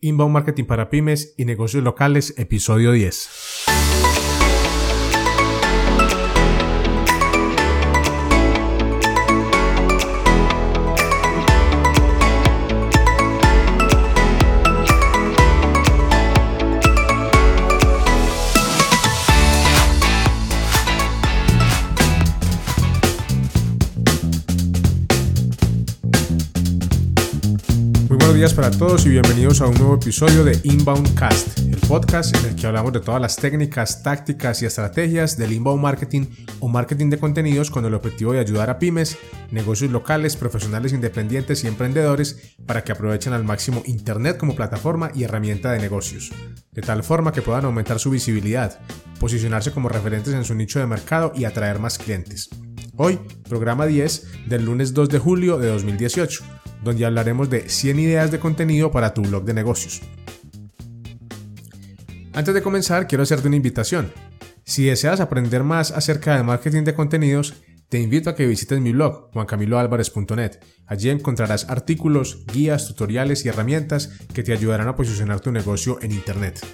Inbound Marketing para Pymes y Negocios Locales, episodio 10. Días para todos y bienvenidos a un nuevo episodio de Inbound Cast, el podcast en el que hablamos de todas las técnicas, tácticas y estrategias del inbound marketing o marketing de contenidos con el objetivo de ayudar a pymes, negocios locales, profesionales independientes y emprendedores para que aprovechen al máximo Internet como plataforma y herramienta de negocios, de tal forma que puedan aumentar su visibilidad, posicionarse como referentes en su nicho de mercado y atraer más clientes. Hoy, programa 10 del lunes 2 de julio de 2018 donde hablaremos de 100 ideas de contenido para tu blog de negocios. Antes de comenzar, quiero hacerte una invitación. Si deseas aprender más acerca del marketing de contenidos, te invito a que visites mi blog, juancamiloalvarez.net. Allí encontrarás artículos, guías, tutoriales y herramientas que te ayudarán a posicionar tu negocio en Internet.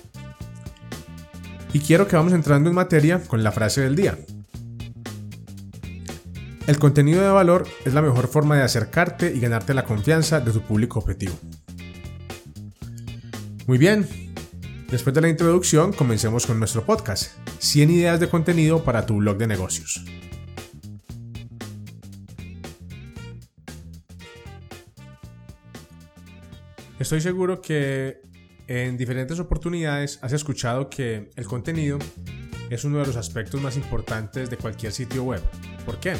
Y quiero que vamos entrando en materia con la frase del día. El contenido de valor es la mejor forma de acercarte y ganarte la confianza de tu público objetivo. Muy bien, después de la introducción comencemos con nuestro podcast, 100 ideas de contenido para tu blog de negocios. Estoy seguro que en diferentes oportunidades has escuchado que el contenido es uno de los aspectos más importantes de cualquier sitio web. ¿Por qué?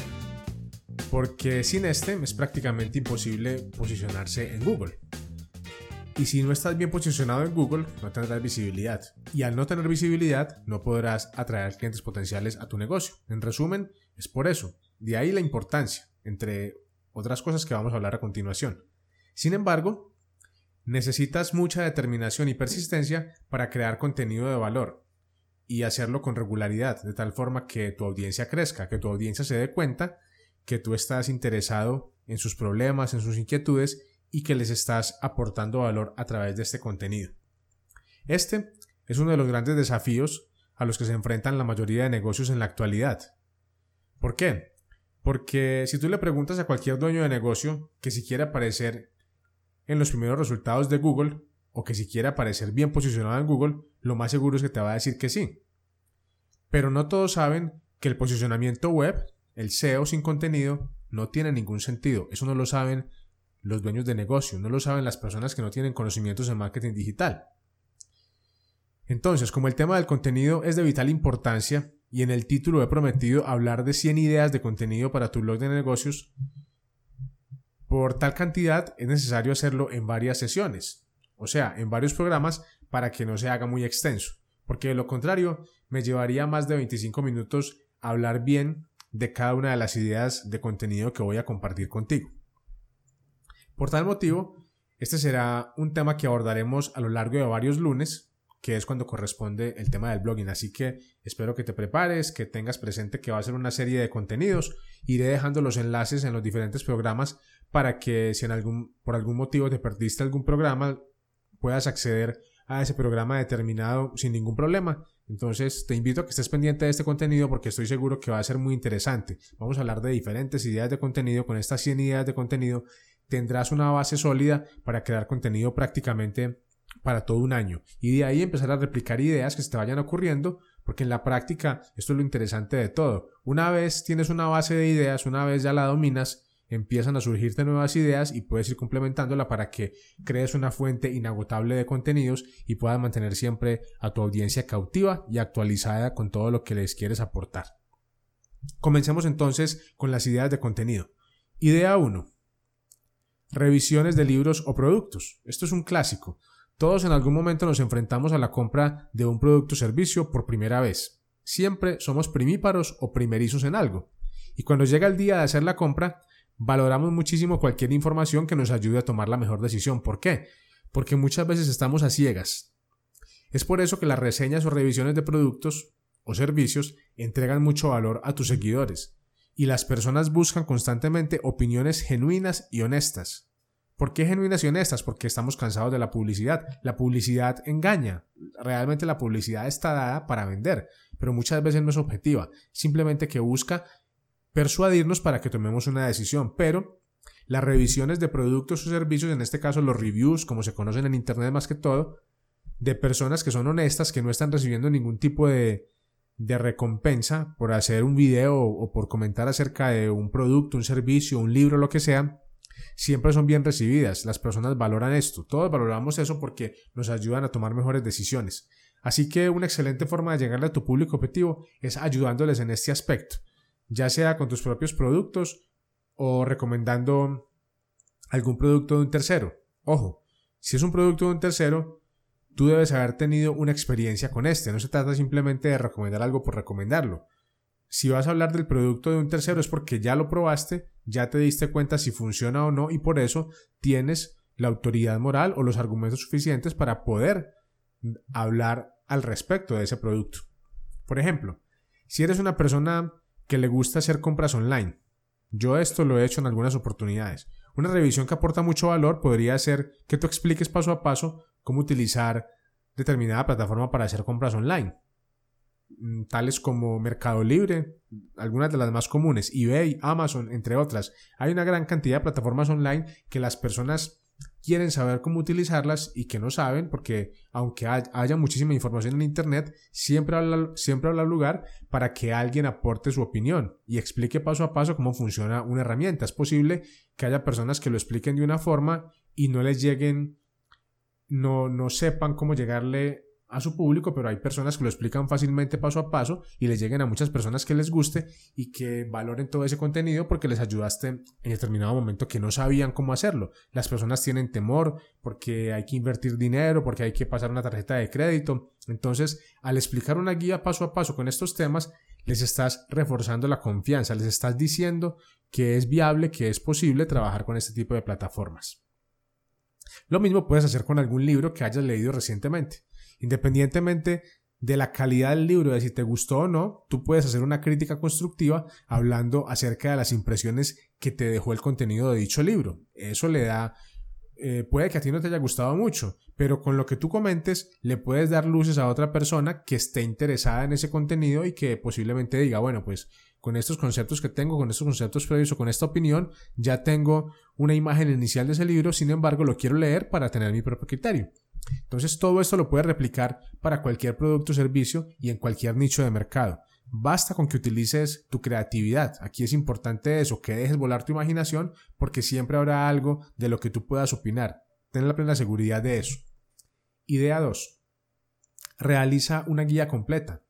Porque sin este es prácticamente imposible posicionarse en Google. Y si no estás bien posicionado en Google, no tendrás visibilidad. Y al no tener visibilidad, no podrás atraer clientes potenciales a tu negocio. En resumen, es por eso. De ahí la importancia, entre otras cosas que vamos a hablar a continuación. Sin embargo, necesitas mucha determinación y persistencia para crear contenido de valor y hacerlo con regularidad, de tal forma que tu audiencia crezca, que tu audiencia se dé cuenta que tú estás interesado en sus problemas, en sus inquietudes y que les estás aportando valor a través de este contenido. Este es uno de los grandes desafíos a los que se enfrentan la mayoría de negocios en la actualidad. ¿Por qué? Porque si tú le preguntas a cualquier dueño de negocio que si quiere aparecer en los primeros resultados de Google o que si quiere aparecer bien posicionado en Google, lo más seguro es que te va a decir que sí. Pero no todos saben que el posicionamiento web el SEO sin contenido no tiene ningún sentido. Eso no lo saben los dueños de negocio, no lo saben las personas que no tienen conocimientos en marketing digital. Entonces, como el tema del contenido es de vital importancia y en el título he prometido hablar de 100 ideas de contenido para tu blog de negocios, por tal cantidad es necesario hacerlo en varias sesiones, o sea, en varios programas para que no se haga muy extenso, porque de lo contrario me llevaría más de 25 minutos hablar bien de cada una de las ideas de contenido que voy a compartir contigo. Por tal motivo, este será un tema que abordaremos a lo largo de varios lunes, que es cuando corresponde el tema del blogging. Así que espero que te prepares, que tengas presente que va a ser una serie de contenidos. Iré dejando los enlaces en los diferentes programas para que si en algún, por algún motivo te perdiste algún programa, puedas acceder a ese programa determinado sin ningún problema entonces te invito a que estés pendiente de este contenido porque estoy seguro que va a ser muy interesante. Vamos a hablar de diferentes ideas de contenido. Con estas 100 ideas de contenido tendrás una base sólida para crear contenido prácticamente para todo un año. Y de ahí empezar a replicar ideas que se te vayan ocurriendo porque en la práctica esto es lo interesante de todo. Una vez tienes una base de ideas, una vez ya la dominas, empiezan a surgirte nuevas ideas y puedes ir complementándola para que crees una fuente inagotable de contenidos y puedas mantener siempre a tu audiencia cautiva y actualizada con todo lo que les quieres aportar. Comencemos entonces con las ideas de contenido. Idea 1. Revisiones de libros o productos. Esto es un clásico. Todos en algún momento nos enfrentamos a la compra de un producto o servicio por primera vez. Siempre somos primíparos o primerizos en algo. Y cuando llega el día de hacer la compra, valoramos muchísimo cualquier información que nos ayude a tomar la mejor decisión. ¿Por qué? Porque muchas veces estamos a ciegas. Es por eso que las reseñas o revisiones de productos o servicios entregan mucho valor a tus seguidores. Y las personas buscan constantemente opiniones genuinas y honestas. ¿Por qué genuinas y honestas? Porque estamos cansados de la publicidad. La publicidad engaña. Realmente la publicidad está dada para vender, pero muchas veces no es objetiva. Simplemente que busca persuadirnos para que tomemos una decisión. Pero las revisiones de productos o servicios, en este caso los reviews, como se conocen en Internet más que todo, de personas que son honestas, que no están recibiendo ningún tipo de, recompensa por hacer un video o por comentar acerca de un producto, un servicio, un libro, lo que sea, siempre son bien recibidas. Las personas valoran esto. Todos valoramos eso porque nos ayudan a tomar mejores decisiones. Así que una excelente forma de llegarle a tu público objetivo es ayudándoles en este aspecto, ya sea con tus propios productos o recomendando algún producto de un tercero. Ojo, si es un producto de un tercero, tú debes haber tenido una experiencia con este. No se trata simplemente de recomendar algo por recomendarlo. Si vas a hablar del producto de un tercero es porque ya lo probaste, ya te diste cuenta si funciona o no y por eso tienes la autoridad moral o los argumentos suficientes para poder hablar al respecto de ese producto. Por ejemplo, si eres una persona que le gusta hacer compras online, yo esto lo he hecho en algunas oportunidades. Una revisión que aporta mucho valor podría ser que tú expliques paso a paso cómo utilizar determinada plataforma para hacer compras online. Mm, tales como Mercado Libre, algunas de las más comunes, eBay, Amazon, entre otras. Hay una gran cantidad de plataformas online que las personas quieren saber cómo utilizarlas y que no saben porque aunque haya muchísima información en Internet, siempre habla, siempre habla lugar para que alguien aporte su opinión y explique paso a paso cómo funciona una herramienta. Es posible que haya personas que lo expliquen de una forma y no les lleguen, no, no sepan cómo llegarle a su público, pero hay personas que lo explican fácilmente paso a paso y les lleguen a muchas personas que les guste y que valoren todo ese contenido porque les ayudaste en determinado momento que no sabían cómo hacerlo. Las personas tienen temor porque hay que invertir dinero, porque hay que pasar una tarjeta de crédito. Entonces, al explicar una guía paso a paso con estos temas, les estás reforzando la confianza, les estás diciendo que es viable, que es posible trabajar con este tipo de plataformas. Lo mismo puedes hacer con algún libro que hayas leído recientemente. Independientemente de la calidad del libro, de si te gustó o no, tú puedes hacer una crítica constructiva hablando acerca de las impresiones que te dejó el contenido de dicho libro. Eso le da, eh, puede que a ti no te haya gustado mucho, pero con lo que tú comentes le puedes dar luces a otra persona que esté interesada en ese contenido y que posiblemente diga, bueno, pues con estos conceptos que tengo, con estos conceptos previos o con esta opinión, ya tengo una imagen inicial de ese libro, sin embargo lo quiero leer para tener mi propio criterio. Entonces todo esto lo puedes replicar para cualquier producto o servicio y en cualquier nicho de mercado. Basta con que utilices tu creatividad. Aquí es importante eso, que dejes volar tu imaginación porque siempre habrá algo de lo que tú puedas opinar. Ten la plena seguridad de eso. Idea 2. Realiza una guía completa.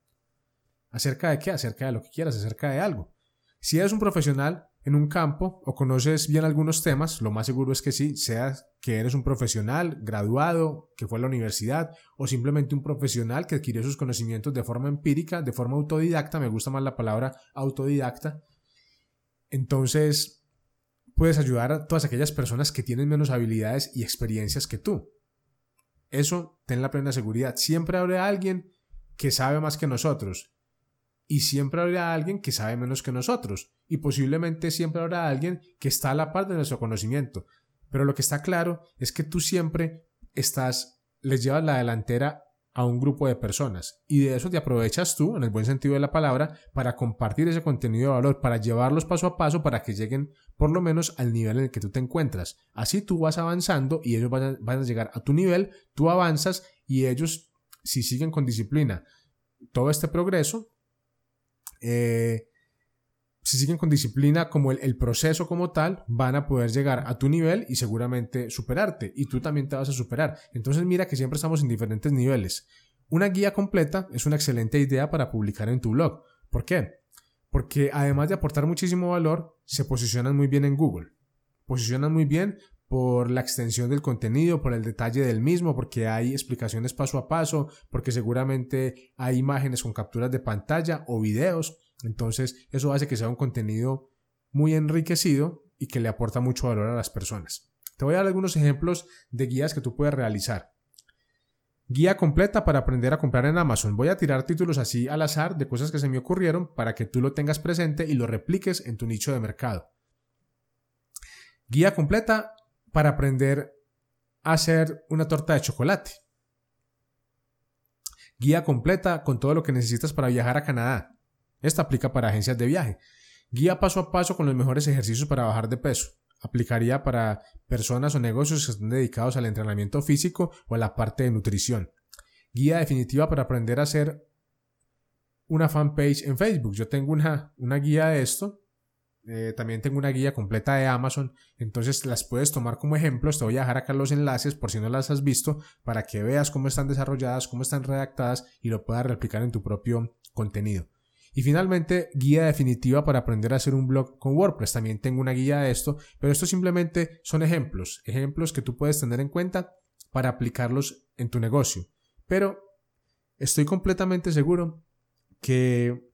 ¿Acerca de qué? Acerca de lo que quieras, acerca de algo. Si eres un profesional, en un campo o conoces bien algunos temas, lo más seguro es que sí, seas que eres un profesional graduado, que fue a la universidad, o simplemente un profesional que adquirió sus conocimientos de forma empírica, de forma autodidacta, me gusta más la palabra autodidacta. Entonces, puedes ayudar a todas aquellas personas que tienen menos habilidades y experiencias que tú. Eso, ten la plena seguridad. Siempre habrá alguien que sabe más que nosotros y siempre habrá alguien que sabe menos que nosotros y posiblemente siempre habrá alguien que está a la par de nuestro conocimiento. Pero lo que está claro es que tú siempre estás, les llevas la delantera a un grupo de personas y de eso te aprovechas tú, en el buen sentido de la palabra, para compartir ese contenido de valor, para llevarlos paso a paso para que lleguen por lo menos al nivel en el que tú te encuentras. Así tú vas avanzando y ellos van a, llegar a tu nivel, tú avanzas y ellos, si siguen con disciplina todo este progreso, eh, si siguen con disciplina como el, proceso como tal, van a poder llegar a tu nivel y seguramente superarte. Y tú también te vas a superar. Entonces mira que siempre estamos en diferentes niveles. Una guía completa es una excelente idea para publicar en tu blog. ¿Por qué? Porque además de aportar muchísimo valor, se posicionan muy bien en Google. Posicionan muy bien por la extensión del contenido, por el detalle del mismo, porque hay explicaciones paso a paso, porque seguramente hay imágenes con capturas de pantalla o videos. Entonces eso hace que sea un contenido muy enriquecido y que le aporta mucho valor a las personas. Te voy a dar algunos ejemplos de guías que tú puedes realizar. Guía completa para aprender a comprar en Amazon. Voy a tirar títulos así al azar de cosas que se me ocurrieron para que tú lo tengas presente y lo repliques en tu nicho de mercado. Guía completa para aprender a hacer una torta de chocolate. Guía completa con todo lo que necesitas para viajar a Canadá. Esta aplica para agencias de viaje. Guía paso a paso con los mejores ejercicios para bajar de peso. Aplicaría para personas o negocios que estén dedicados al entrenamiento físico o a la parte de nutrición. Guía definitiva para aprender a hacer una fanpage en Facebook. Yo tengo una, una guía de esto eh, también tengo una guía completa de Amazon, entonces las puedes tomar como ejemplos. Te voy a dejar acá los enlaces por si no las has visto para que veas cómo están desarrolladas, cómo están redactadas y lo puedas replicar en tu propio contenido. Y finalmente, guía definitiva para aprender a hacer un blog con WordPress. También tengo una guía de esto, pero esto simplemente son ejemplos, ejemplos que tú puedes tener en cuenta para aplicarlos en tu negocio. Pero estoy completamente seguro que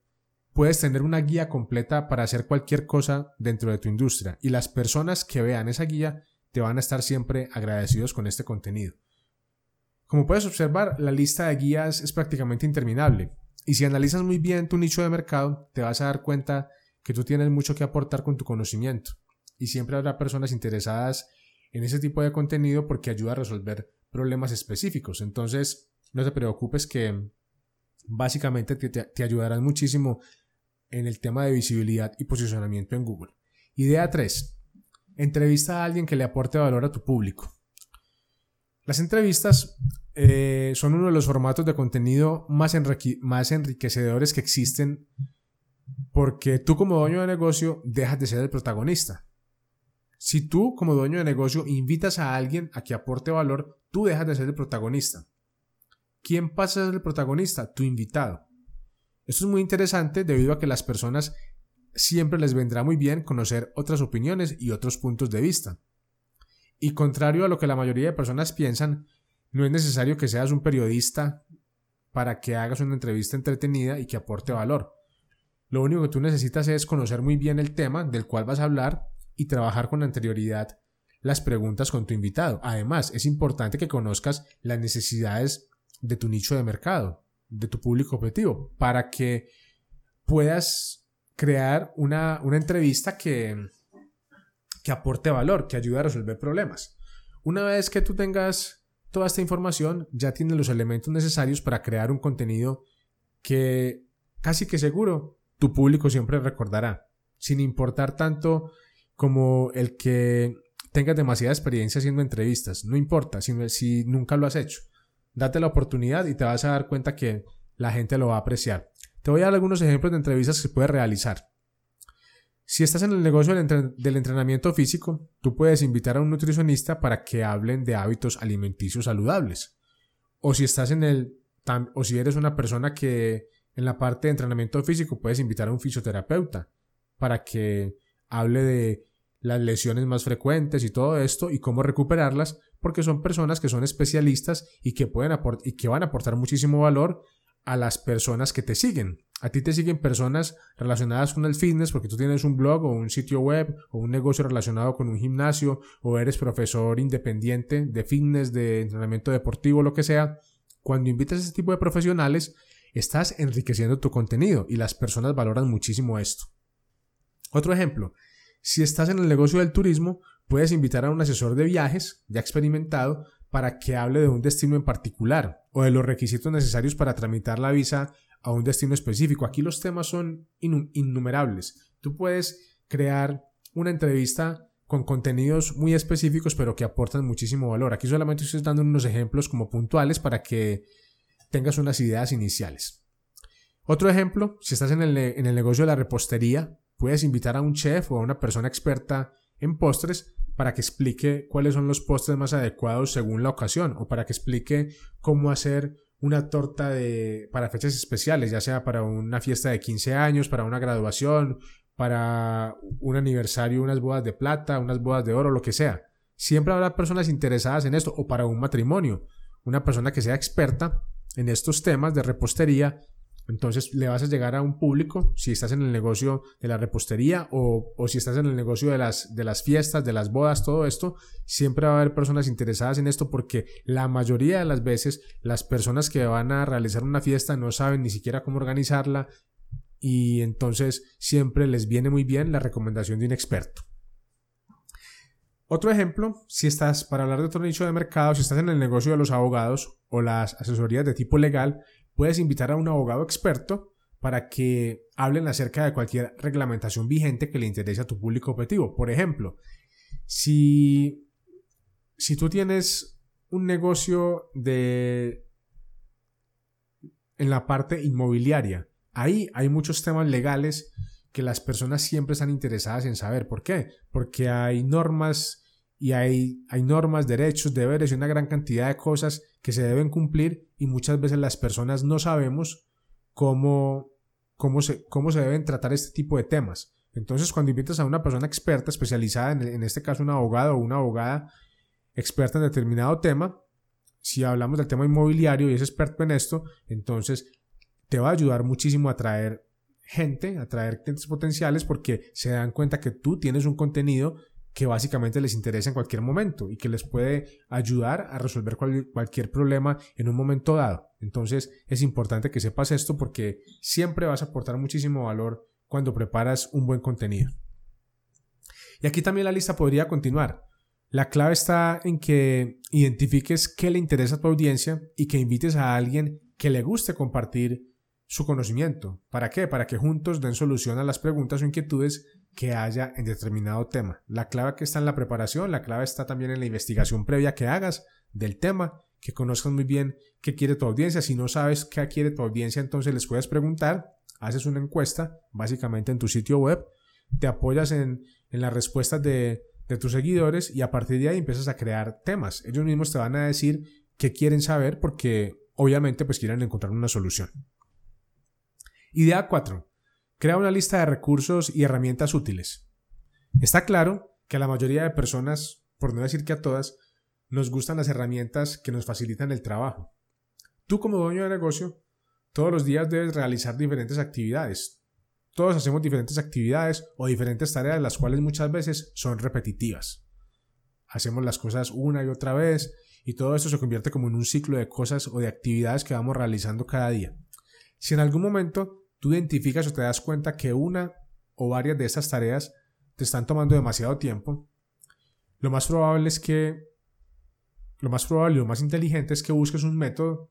puedes tener una guía completa para hacer cualquier cosa dentro de tu industria y las personas que vean esa guía te van a estar siempre agradecidos con este contenido. Como puedes observar, la lista de guías es prácticamente interminable y si analizas muy bien tu nicho de mercado, te vas a dar cuenta que tú tienes mucho que aportar con tu conocimiento y siempre habrá personas interesadas en ese tipo de contenido porque ayuda a resolver problemas específicos. Entonces, no te preocupes que básicamente te, te ayudarán muchísimo en el tema de visibilidad y posicionamiento en Google. Idea 3. Entrevista a alguien que le aporte valor a tu público. Las entrevistas eh, son uno de los formatos de contenido más, más enriquecedores que existen porque tú como dueño de negocio dejas de ser el protagonista. Si tú como dueño de negocio invitas a alguien a que aporte valor, tú dejas de ser el protagonista. ¿Quién pasa a ser el protagonista? Tu invitado. Esto es muy interesante debido a que las personas siempre les vendrá muy bien conocer otras opiniones y otros puntos de vista. Y contrario a lo que la mayoría de personas piensan, no es necesario que seas un periodista para que hagas una entrevista entretenida y que aporte valor. Lo único que tú necesitas es conocer muy bien el tema del cual vas a hablar y trabajar con anterioridad las preguntas con tu invitado. Además, es importante que conozcas las necesidades de tu nicho de mercado de tu público objetivo para que puedas crear una, entrevista que, que aporte valor, que ayude a resolver problemas. Una vez que tú tengas toda esta información, ya tienes los elementos necesarios para crear un contenido que casi que seguro tu público siempre recordará, sin importar tanto como el que tengas demasiada experiencia haciendo entrevistas, no importa si, nunca lo has hecho. Date la oportunidad y te vas a dar cuenta que la gente lo va a apreciar. Te voy a dar algunos ejemplos de entrevistas que puedes realizar. Si estás en el negocio del, entrenamiento físico, tú puedes invitar a un nutricionista para que hablen de hábitos alimenticios saludables. O si estás en el o si eres una persona que en la parte de entrenamiento físico puedes invitar a un fisioterapeuta para que hable de las lesiones más frecuentes y todo esto y cómo recuperarlas porque son personas que son especialistas y que, pueden y que van a aportar muchísimo valor a las personas que te siguen. A ti te siguen personas relacionadas con el fitness porque tú tienes un blog o un sitio web o un negocio relacionado con un gimnasio o eres profesor independiente de fitness, de entrenamiento deportivo, lo que sea. Cuando invitas a ese tipo de profesionales, estás enriqueciendo tu contenido y las personas valoran muchísimo esto. Otro ejemplo, si estás en el negocio del turismo, puedes invitar a un asesor de viajes ya experimentado para que hable de un destino en particular o de los requisitos necesarios para tramitar la visa a un destino específico. Aquí los temas son innumerables. Tú puedes crear una entrevista con contenidos muy específicos pero que aportan muchísimo valor. Aquí solamente estoy dando unos ejemplos como puntuales para que tengas unas ideas iniciales. Otro ejemplo, si estás en el, en el negocio de la repostería, puedes invitar a un chef o a una persona experta en postres para que explique cuáles son los postres más adecuados según la ocasión o para que explique cómo hacer una torta de, para fechas especiales, ya sea para una fiesta de 15 años, para una graduación, para un aniversario, unas bodas de plata, unas bodas de oro, lo que sea. siempre habrá personas interesadas en esto o para un matrimonio. Una persona que sea experta en estos temas de repostería entonces le vas a llegar a un público si estás en el negocio de la repostería o, si estás en el negocio de las, de las fiestas, de las bodas, todo esto, siempre va a haber personas interesadas en esto porque la mayoría de las veces las personas que van a realizar una fiesta no saben ni siquiera cómo organizarla y entonces siempre les viene muy bien la recomendación de un experto. Otro ejemplo, si estás, para hablar de otro nicho de mercado, si estás en el negocio de los abogados o las asesorías de tipo legal, puedes invitar a un abogado experto para que hablen acerca de cualquier reglamentación vigente que le interese a tu público objetivo. Por ejemplo, si, si tú tienes un negocio de en la parte inmobiliaria, ahí hay muchos temas legales que las personas siempre están interesadas en saber. ¿Por qué? Porque hay normas y hay, hay normas, derechos, deberes y una gran cantidad de cosas que se deben cumplir y muchas veces las personas no sabemos cómo, cómo, se, cómo se deben tratar este tipo de temas. Entonces, cuando invitas a una persona experta, especializada, en, en este caso un abogado o una abogada experta en determinado tema, si hablamos del tema inmobiliario y es experto en esto, entonces te va a ayudar muchísimo a traer gente, a traer clientes potenciales porque se dan cuenta que tú tienes un contenido que básicamente les interesa en cualquier momento y que les puede ayudar a resolver cualquier problema en un momento dado. Entonces es importante que sepas esto porque siempre vas a aportar muchísimo valor cuando preparas un buen contenido. Y aquí también la lista podría continuar. La clave está en que identifiques qué le interesa a tu audiencia y que invites a alguien que le guste compartir su conocimiento. ¿Para qué? Para que juntos den solución a las preguntas o inquietudes que haya en determinado tema. La clave que está en la preparación, la clave está también en la investigación previa que hagas del tema, que conozcas muy bien qué quiere tu audiencia. Si no sabes qué quiere tu audiencia, entonces les puedes preguntar, haces una encuesta, básicamente en tu sitio web, te apoyas en, las respuestas de, tus seguidores y a partir de ahí empiezas a crear temas. Ellos mismos te van a decir qué quieren saber porque obviamente pues quieren encontrar una solución. Idea 4. Crea una lista de recursos y herramientas útiles. Está claro que a la mayoría de personas, por no decir que a todas, nos gustan las herramientas que nos facilitan el trabajo. Tú como dueño de negocio, todos los días debes realizar diferentes actividades. Todos hacemos diferentes actividades o diferentes tareas, las cuales muchas veces son repetitivas. Hacemos las cosas una y otra vez y todo esto se convierte como en un ciclo de cosas o de actividades que vamos realizando cada día. Si en algún momento tú identificas o te das cuenta que una o varias de estas tareas te están tomando demasiado tiempo, lo más probable es que lo más probable y lo más inteligente es que busques un método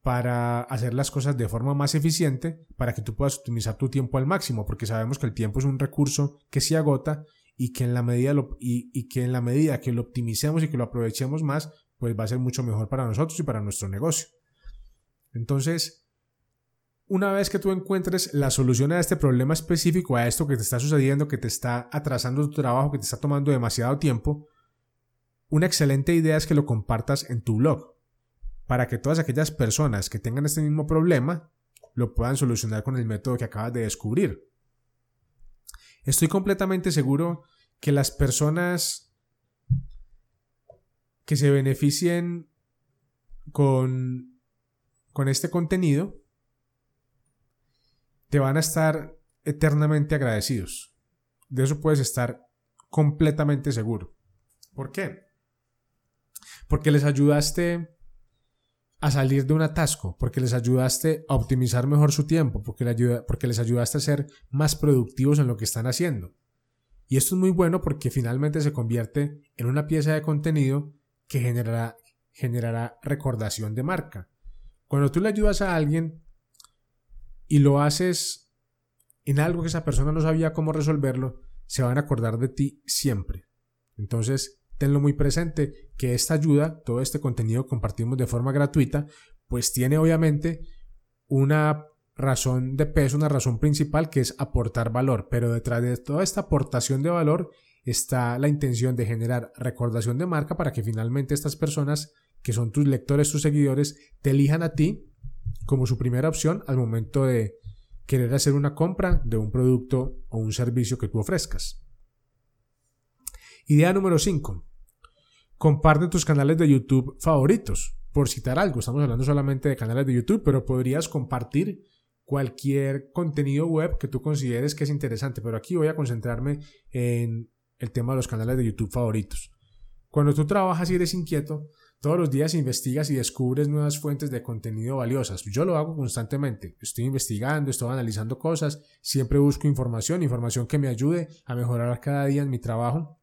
para hacer las cosas de forma más eficiente para que tú puedas optimizar tu tiempo al máximo, porque sabemos que el tiempo es un recurso que se agota y que en la medida y, que en la medida que lo optimicemos y que lo aprovechemos más, pues va a ser mucho mejor para nosotros y para nuestro negocio. Entonces, una vez que tú encuentres la solución a este problema específico, a esto que te está sucediendo, que te está atrasando tu trabajo, que te está tomando demasiado tiempo, una excelente idea es que lo compartas en tu blog, para que todas aquellas personas que tengan este mismo problema lo puedan solucionar con el método que acabas de descubrir. Estoy completamente seguro que las personas que se beneficien con, con este contenido te van a estar eternamente agradecidos. De eso puedes estar completamente seguro. ¿Por qué? Porque les ayudaste a salir de un atasco, porque les ayudaste a optimizar mejor su tiempo, porque, les ayudaste a ser más productivos en lo que están haciendo. Y esto es muy bueno porque finalmente se convierte en una pieza de contenido que generará recordación de marca. Cuando tú le ayudas a alguien, y lo haces en algo que esa persona no sabía cómo resolverlo, se van a acordar de ti siempre. Entonces, tenlo muy presente que esta ayuda, todo este contenido que compartimos de forma gratuita, pues tiene obviamente una razón de peso, una razón principal que es aportar valor, pero detrás de toda esta aportación de valor está la intención de generar recordación de marca para que finalmente estas personas que son tus lectores, tus seguidores, te elijan a ti como su primera opción al momento de querer hacer una compra de un producto o un servicio que tú ofrezcas. Idea número 5. comparte tus canales de YouTube favoritos. Por citar algo, estamos hablando solamente de canales de YouTube, pero podrías compartir cualquier contenido web que tú consideres que es interesante. Pero aquí voy a concentrarme en el tema de los canales de YouTube favoritos. Cuando tú trabajas y eres inquieto, todos los días investigas y descubres nuevas fuentes de contenido valiosas. Yo lo hago constantemente. Estoy investigando, estoy analizando cosas, siempre busco información, información que me ayude a mejorar cada día en mi trabajo.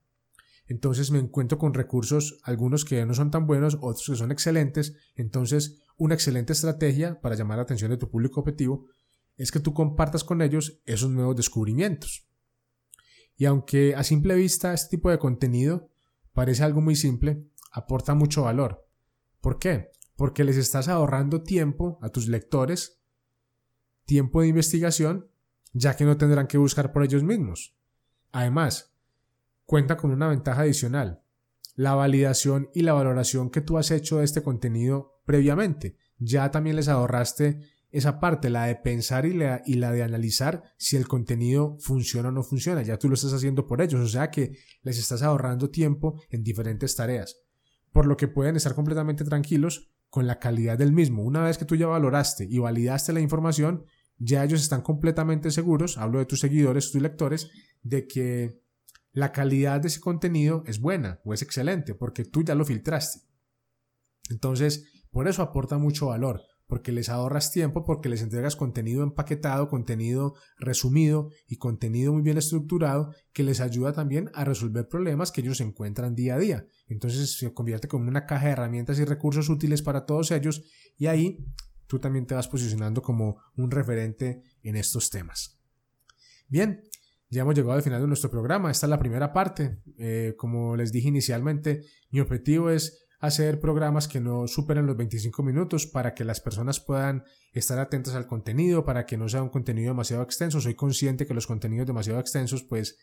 Entonces me encuentro con recursos, algunos que no son tan buenos, otros que son excelentes. Entonces, una excelente estrategia para llamar la atención de tu público objetivo es que tú compartas con ellos esos nuevos descubrimientos. Y aunque a simple vista este tipo de contenido parece algo muy simple, aporta mucho valor. ¿Por qué? Porque les estás ahorrando tiempo a tus lectores, tiempo de investigación, ya que no tendrán que buscar por ellos mismos. Además, cuenta con una ventaja adicional, la validación y la valoración que tú has hecho de este contenido previamente. Ya también les ahorraste esa parte, la de pensar y la, de analizar si el contenido funciona o no funciona. Ya tú lo estás haciendo por ellos, o sea que les estás ahorrando tiempo en diferentes tareas. Por lo que pueden estar completamente tranquilos con la calidad del mismo. Una vez que tú ya valoraste y validaste la información, ya ellos están completamente seguros, hablo de tus seguidores, tus lectores, de que la calidad de ese contenido es buena o es excelente, porque tú ya lo filtraste. Entonces, por eso aporta mucho valor porque les ahorras tiempo, porque les entregas contenido empaquetado, contenido resumido y contenido muy bien estructurado que les ayuda también a resolver problemas que ellos encuentran día a día. Entonces se convierte como una caja de herramientas y recursos útiles para todos ellos y ahí tú también te vas posicionando como un referente en estos temas. Bien, ya hemos llegado al final de nuestro programa. Esta es la primera parte. Eh, como les dije inicialmente, mi objetivo es hacer programas que no superen los 25 minutos para que las personas puedan estar atentas al contenido, para que no sea un contenido demasiado extenso. Soy consciente que los contenidos demasiado extensos pues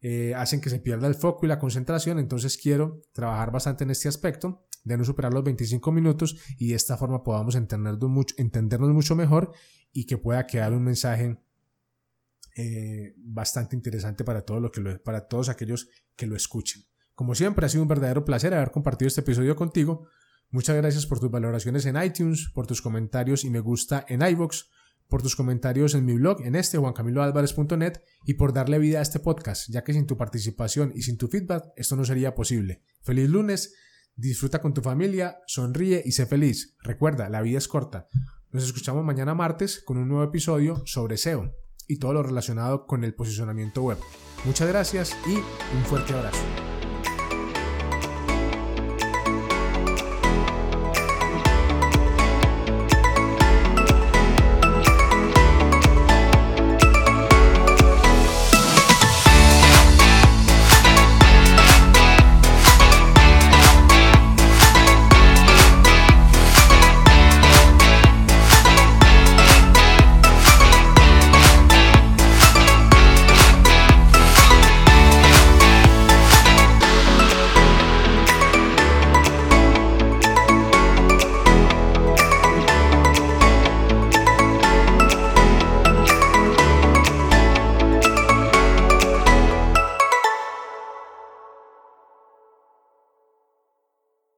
eh, hacen que se pierda el foco y la concentración, entonces quiero trabajar bastante en este aspecto de no superar los 25 minutos y de esta forma podamos entendernos mucho, entendernos mucho mejor y que pueda quedar un mensaje eh, bastante interesante para, que para todos aquellos que lo escuchen. Como siempre, ha sido un verdadero placer haber compartido este episodio contigo. Muchas gracias por tus valoraciones en iTunes, por tus comentarios y me gusta en iVoox, por tus comentarios en mi blog en este juancamiloalvarez.net y por darle vida a este podcast, ya que sin tu participación y sin tu feedback esto no sería posible. Feliz lunes, disfruta con tu familia, sonríe y sé feliz. Recuerda, la vida es corta. Nos escuchamos mañana martes con un nuevo episodio sobre SEO y todo lo relacionado con el posicionamiento web. Muchas gracias y un fuerte abrazo.